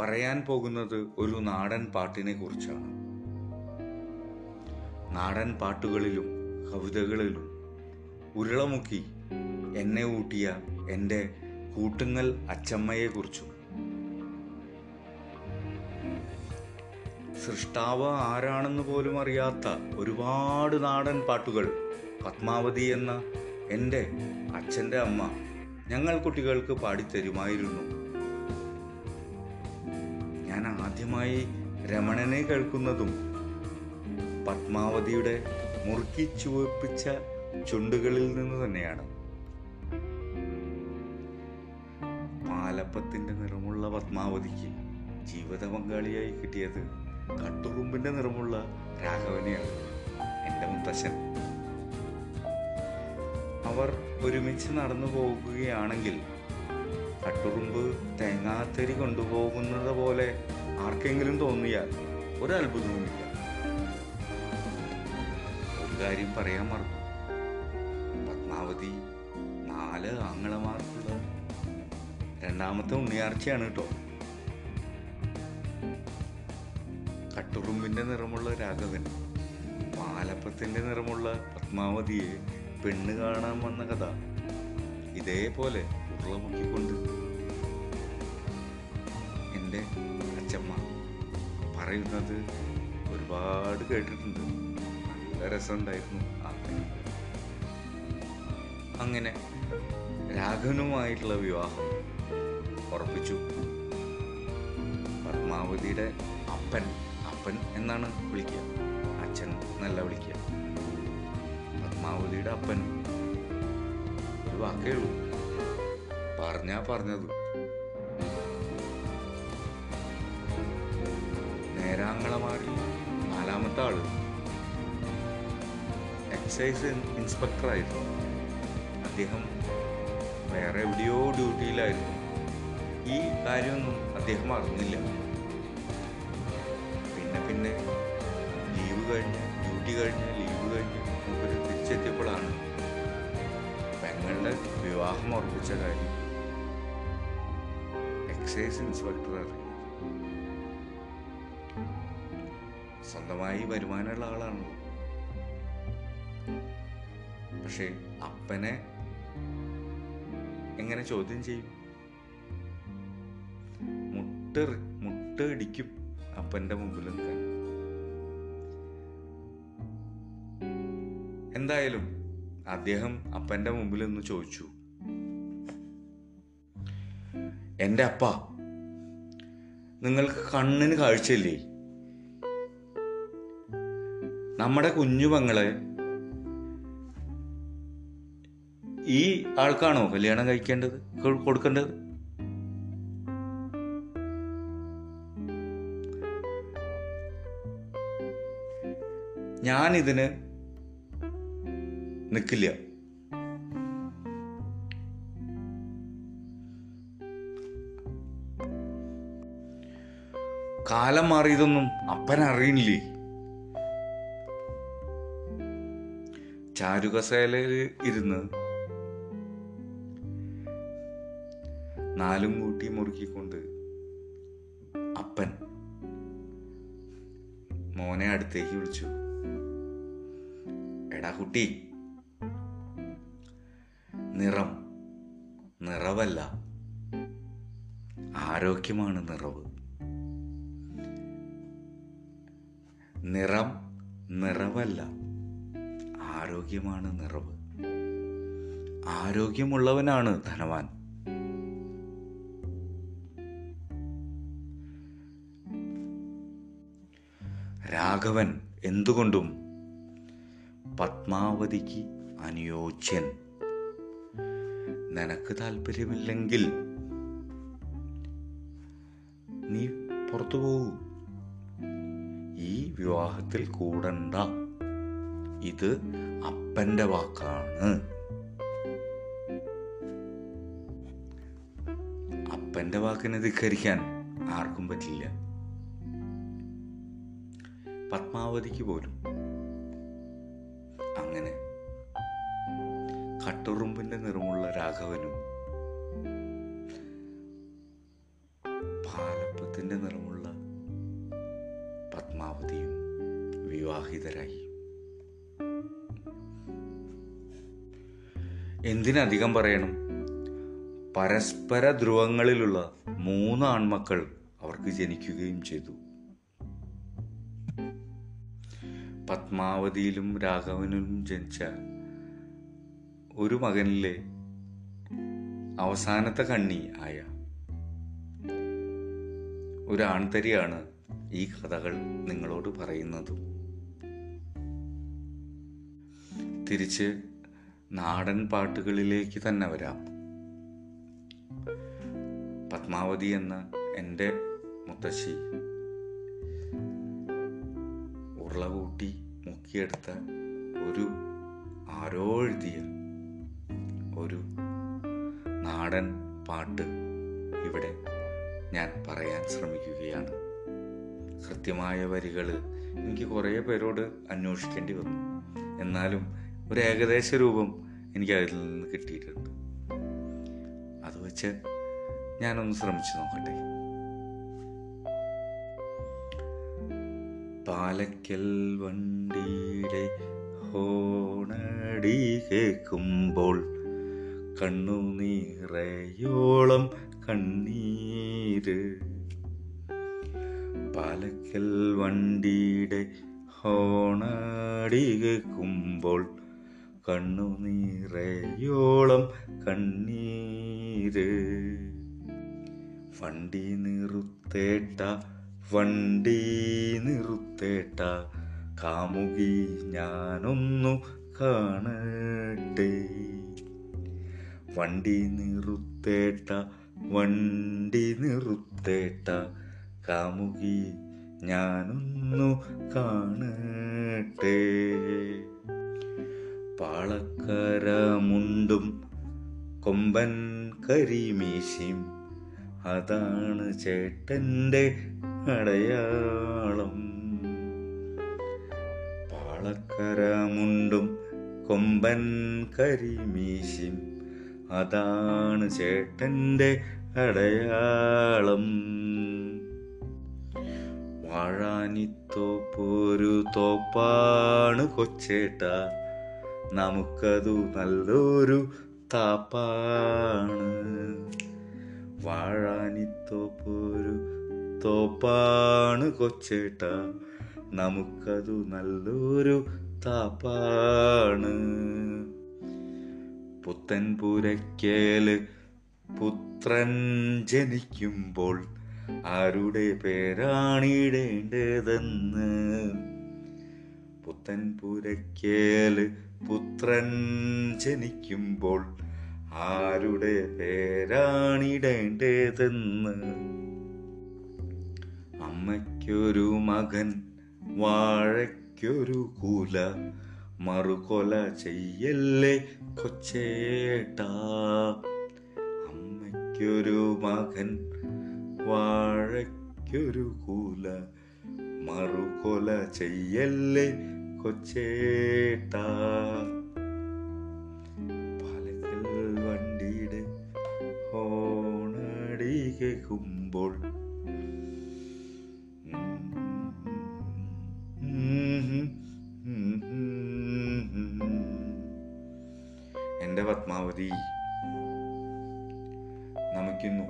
പറയാൻ പോകുന്നത് ഒരു നാടൻ പാട്ടിനെ കുറിച്ചാണ്. നാടൻ പാട്ടുകളിലും കവിതകളിലും ഉരുളമുക്കി എന്നെ ഊട്ടിയ എന്റെ കൂട്ടുങ്ങൽ അച്ചമ്മയെക്കുറിച്ചും സൃഷ്ടാവ് ആരാണെന്ന് പോലും അറിയാത്ത ഒരുപാട് നാടൻ പാട്ടുകൾ പത്മാവതി എന്ന എന്റെ അച്ഛന്റെ അമ്മ ഞങ്ങൾ കുട്ടികൾക്ക് പാടിത്തരുമായിരുന്നു. ഞാൻ ആദ്യമായി രമണനെ കേൾക്കുന്നതും പത്മാവതിയുടെ മുറുക്കി ചുവപ്പിച്ച ചുണ്ടുകളിൽ നിന്ന് തന്നെയാണ്. പാലപ്പത്തിന്റെ നിറമുള്ള പത്മാവതിക്ക് ജീവിത പങ്കാളിയായി കിട്ടിയത് കട്ടുറുമ്പിന്റെ നിറമുള്ള രാഘവനെയാണ് എന്റെ മുത്തശ്ശൻ. അവർ ഒരുമിച്ച് നടന്നു പോകുകയാണെങ്കിൽ കട്ടുറുമ്പ് തേങ്ങാത്തരി കൊണ്ടുപോകുന്നത് പോലെ ആർക്കെങ്കിലും തോന്നിയാൽ ഒരത്ഭുതവുമില്ല. ഒരു കാര്യം പറയാൻ മറന്നു. പത്മാവതി നാല് ആങ്ങളമാർക്കുള്ള രണ്ടാമത്തെ ഉണ്ണിയാർച്ചയാണ് കേട്ടോ. കട്ടുറുമ്പിന്റെ നിറമുള്ള രാഘവൻ പാലപ്പത്തിന്റെ നിറമുള്ള പത്മാവതിയെ പെണ്ണ് കാണാൻ വന്ന കഥ. ഇതേപോലെ ഉരുളമുക്കിക്കൊണ്ട് എന്റെ അച്ചമ്മ പറയുന്നത് ഒരുപാട് കേട്ടിട്ടുണ്ട്. നല്ല രസമുണ്ടായിരുന്നു അങ്ങനെ രാഘവനുമായിട്ടുള്ള വിവാഹം ഉറപ്പിച്ചു. പത്മാവതിയുടെ അപ്പൻ അപ്പൻ എന്നാണ് വിളിക്കുക. അച്ഛൻ നല്ല വിളിക്കുക. പത്മാവതിയുടെ അപ്പൻ ഒരു വാക്കേ ഉള്ളൂ. പറഞ്ഞാ പറഞ്ഞത്. നേരാങ്ങളമാരിൽ നാലാമത്തെ ആൾ എക്സൈസ് ഇൻസ്പെക്ടറായിരുന്നു. അദ്ദേഹം വേറെ എവിടെയോ ഡ്യൂട്ടിയിലായിരുന്നു. ഈ കാര്യമൊന്നും അദ്ദേഹം അറിഞ്ഞില്ല. പിന്നെ പിന്നെ ലീവ് കഴിഞ്ഞ് ഡ്യൂട്ടി കഴിഞ്ഞ് ലീവ് കഴിഞ്ഞ് ഇവർ തിരിച്ചെത്തിയപ്പോഴാണ് പെങ്ങളുടെ വിവാഹം ഉറപ്പിച്ച കാര്യം എക്സൈസ് ഇൻസ്പെക്ടർ ഇറങ്ങിയത് സ്വന്തമായി വരുമാനമുള്ള ആളാണ്. പക്ഷെ അപ്പനെ എങ്ങനെ ചോദ്യം ചെയ്യും? മുട്ട മുട്ട ഇടിക്കും അപ്പന്റെ മുമ്പിൽ നിൽക്കാൻ. എന്തായാലും അദ്ദേഹം അപ്പന്റെ മുമ്പിൽ നിന്ന് ചോദിച്ചു. എന്റെ അപ്പ നിങ്ങൾക്ക് കണ്ണിന് കാഴ്ചയില്ലേ? നമ്മുടെ കുഞ്ഞു പെങ്ങളെ ഈ ആൾക്കാണോ കല്യാണം കഴിക്കേണ്ടത് കൊടുക്കേണ്ടത്? ഞാനിതിന് നിൽക്കില്ല കാലം മാറിയതൊന്നും അപ്പൻ അറിയണില്ലേ ചാരുകസേലയിൽ ഇരുന്ന് നാലും കൂട്ടി മുറുക്കിക്കൊണ്ട് അപ്പൻ മോനെ അടുത്തേക്ക് വിളിച്ചു. എടാ കുട്ടി നിറം നിറവല്ല. ആരോഗ്യമാണ് നിറവ്. നിറം നിറവല്ല. ആരോഗ്യമാണ് നിറവ്. ആരോഗ്യമുള്ളവനാണ് ധനവാൻ. രാഘവൻ എന്തുകൊണ്ടും പത്മാവതിക്ക് അനുയോജ്യൻ. നിനക്ക് താല്പര്യമില്ലെങ്കിൽ നീ പുറത്തു പോകൂ. ഈ വിവാഹത്തിൽ കൂടണ്ട. ഇത് അപ്പന്റെ വാക്കാണ്. അപ്പന്റെ വാക്കിനെ ധിക്കരിക്കാൻ ആർക്കും പറ്റില്ല. പത്മാവതിക്ക് പോലും. അങ്ങനെ കട്ടുറുമ്പിന്റെ നിറമുള്ള രാഘവനും പാലപ്പത്തിന്റെ നിറമുള്ള വിവാഹിതരായി. എന്തിനധികം പറയണം? പരസ്പര ധ്രുവങ്ങളിലുള്ള മൂന്ന് ആൺമക്കൾ അവർക്ക് ജനിക്കുകയും ചെയ്തു. പത്മാവതിയിലും രാഘവനിലും ജനിച്ച ഒരു മകനിലെ അവസാനത്തെ കണ്ണി ആയ ഒരു ആൺതരിയാണ് ഈ കഥകൾ നിങ്ങളോട് പറയുന്നത്. തിരിച്ച് നാടൻ പാട്ടുകളിലേക്ക് തന്നെ വരാം. പത്മാവതി എന്ന എന്റെ മുത്തശ്ശി ഉരുളകൂട്ടി മുക്കിയെടുത്ത ഒരു ആരോ എഴുതിയ ഒരു നാടൻ പാട്ട് ഇവിടെ ഞാൻ പറയാൻ ശ്രമിക്കുകയാണ്. കൃത്യമായ വരികൾ എനിക്ക് കുറേ പേരോട് അന്വേഷിക്കേണ്ടി വന്നു. എന്നാലും ഒരു ഏകദേശ രൂപം എനിക്ക് അതിൽ നിന്ന് കിട്ടിയിട്ടുണ്ട്. അത് വെച്ച് ഞാനൊന്ന് ശ്രമിച്ചു നോക്കട്ടെ. പാലക്കൽ വണ്ടിയുടെ ഹോണടി കേൾക്കുമ്പോൾ കണ്ണുനീറയോളം കണ്ണീര്. പാലക്കൽ വണ്ടിയുടെ ഹോണടി കേൾക്കുമ്പോൾ കണ്ണുനീറയോളം കണ്ണീര്. വണ്ടി നിറുത്തേട്ട വണ്ടി നിറുത്തേട്ട കാമുകി ഞാനൊന്നു കാണട്ടെ. വണ്ടി നിറുത്തേട്ട വണ്ടി നിറുത്തേട്ട കാമുകി ഞാനൊന്നു കാണട്ടെ. പാളക്കര മുണ്ടും കൊമ്പൻ കരിമീശിയും. അതാണ് ചേട്ടന്റെ അടയാളം. പാളക്കരമുണ്ടും കൊമ്പൻ കരിമീശിയും. അതാണ് ചേട്ടന്റെ അടയാളം. വാഴാനിത്തോപ്പൊരു തോപ്പാണ് കൊച്ചേട്ട. നമുക്കതു നല്ലൊരു താപ്പാണ്. വാഴാനിത്തോപ്പൊരു തോപ്പാണ് കൊച്ചേട്ട. നമുക്കതു നല്ലൊരു താപ്പാണ്. പുത്തൻ പുരക്കേൽ പുത്രൻ ജനിക്കുമ്പോൾ ആരുടെ പേരാണിടേണ്ടതെന്ന് പുത്തൻ പുരക്കേൽ പുത്രൻ ജനിക്കുമ്പോൾ ആരുടെ പേരാണിടേണ്ടതെന്ന്? അമ്മയ്ക്കൊരു മകൻ വാഴയ്ക്കൊരു കൂല മറുകൊല ചെയ്യല്ലേ കൊച്ചേട്ടാ? അമ്മയ്ക്കൊരു മകൻ വാഴയ്ക്കൊരു കൂല മറുകൊല ചെയ്യല്ലേ കൊച്ചേട്ടാ. പാലക്കൽ വണ്ടിയുടെ ഹോണടി കേൾക്കുമ്പോൾ എന്റെ പത്മാവതി നമിക്കുന്നു